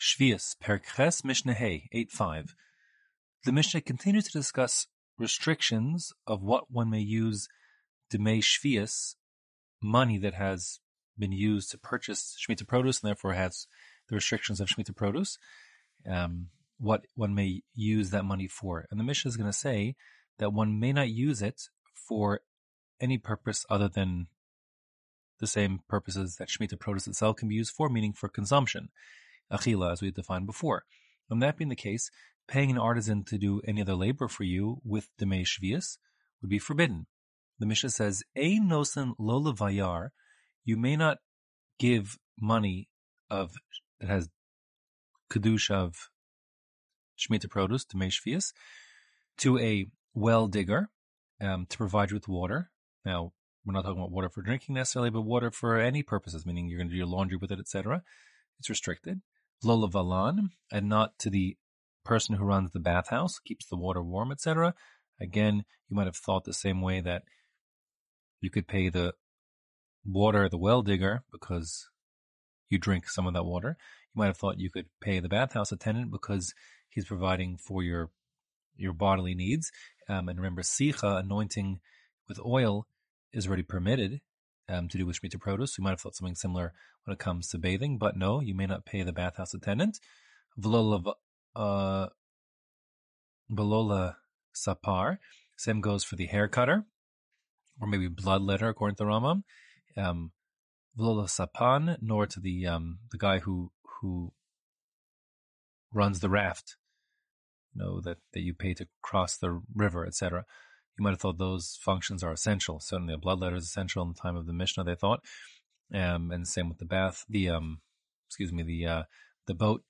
Shvius, Perkhes Mishnah Hey, 8.5. The Mishnah continues to discuss restrictions of what one may use Demei Shvius, money that has been used to purchase Shemitah produce and therefore has the restrictions of Shemitah produce, um, what one may use that money for. And the Mishnah is going to say that one may not use it for any purpose other than the same purposes that Shemitah produce itself can be used for, meaning for consumption achila, as we had defined before. And that being the case, paying an artisan to do any other labor for you with demei shvius would be forbidden. The Mishnah says, "Ein nosen lo vayar," you may not give money of that has kedusha of shemitah produce demei shvius to a well digger um, to provide you with water. Now, we're not talking about water for drinking necessarily, but water for any purposes, meaning you're going to do your laundry with it, etc. It's restricted lo valan, and not to the person who runs the bathhouse, keeps the water warm, etc. Again, you might have thought the same way that you could pay the water, the well digger, because you drink some of that water. You might have thought you could pay the bathhouse attendant because he's providing for your your bodily needs. Um, and remember, sicha, anointing with oil, is already permitted um, to do with Shemitah produce. You might have thought something similar when it comes to bathing, but no, you may not pay the bathhouse attendant. Vlola, uh, sapar. Same goes for the hair cutter, or maybe bloodletter, according to Rambam. Um, Vlola sapan, nor to the um, the guy who who runs the raft, you know that that you pay to cross the river, etc you might have thought those functions are essential. Certainly, a bloodletter is essential in the time of the Mishnah. They thought, um, and same with the bath, the um, excuse me, the uh, the boat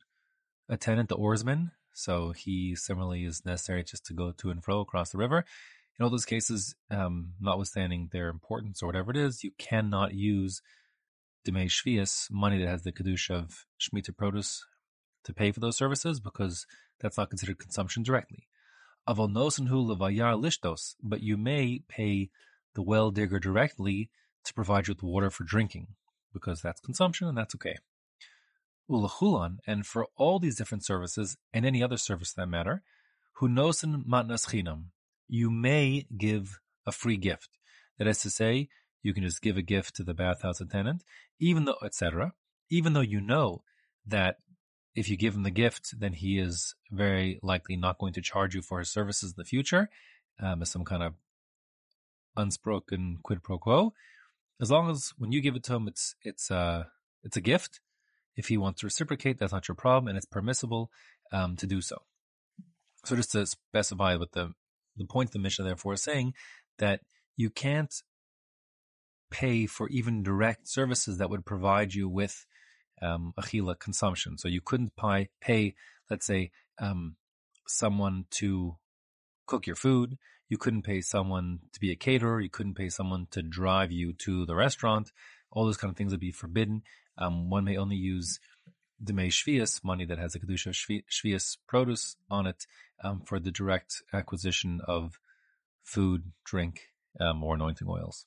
attendant, the oarsman. So he similarly is necessary just to go to and fro across the river. In all those cases, um, notwithstanding their importance or whatever it is, you cannot use demei shvius, money that has the kedusha of shemitah produce, to pay for those services because that's not considered consumption directly. But you may pay the well digger directly to provide you with water for drinking, because that's consumption and that's okay. Ulachulan, and for all these different services and any other service that matter, hunosen matnas chinam, you may give a free gift. That is to say, you can just give a gift to the bathhouse attendant, even though, etc., even though you know that if you give him the gift, then he is very likely not going to charge you for his services in the future um, as some kind of unspoken quid pro quo. As long as when you give it to him, it's it's uh it's a gift. If he wants to reciprocate, that's not your problem, and it's permissible um, to do so. So just to specify what the the point of the Mishnah therefore is saying that you can't pay for even direct services that would provide you with um, achila consumption. So you couldn't pay, pay let's say, um, someone to cook your food. You couldn't pay someone to be a caterer. You couldn't pay someone to drive you to the restaurant. All those kind of things would be forbidden. Um, one may only use demei shvius, money that has a kedusha shvius produce on it, um, for the direct acquisition of food, drink, um, or anointing oils.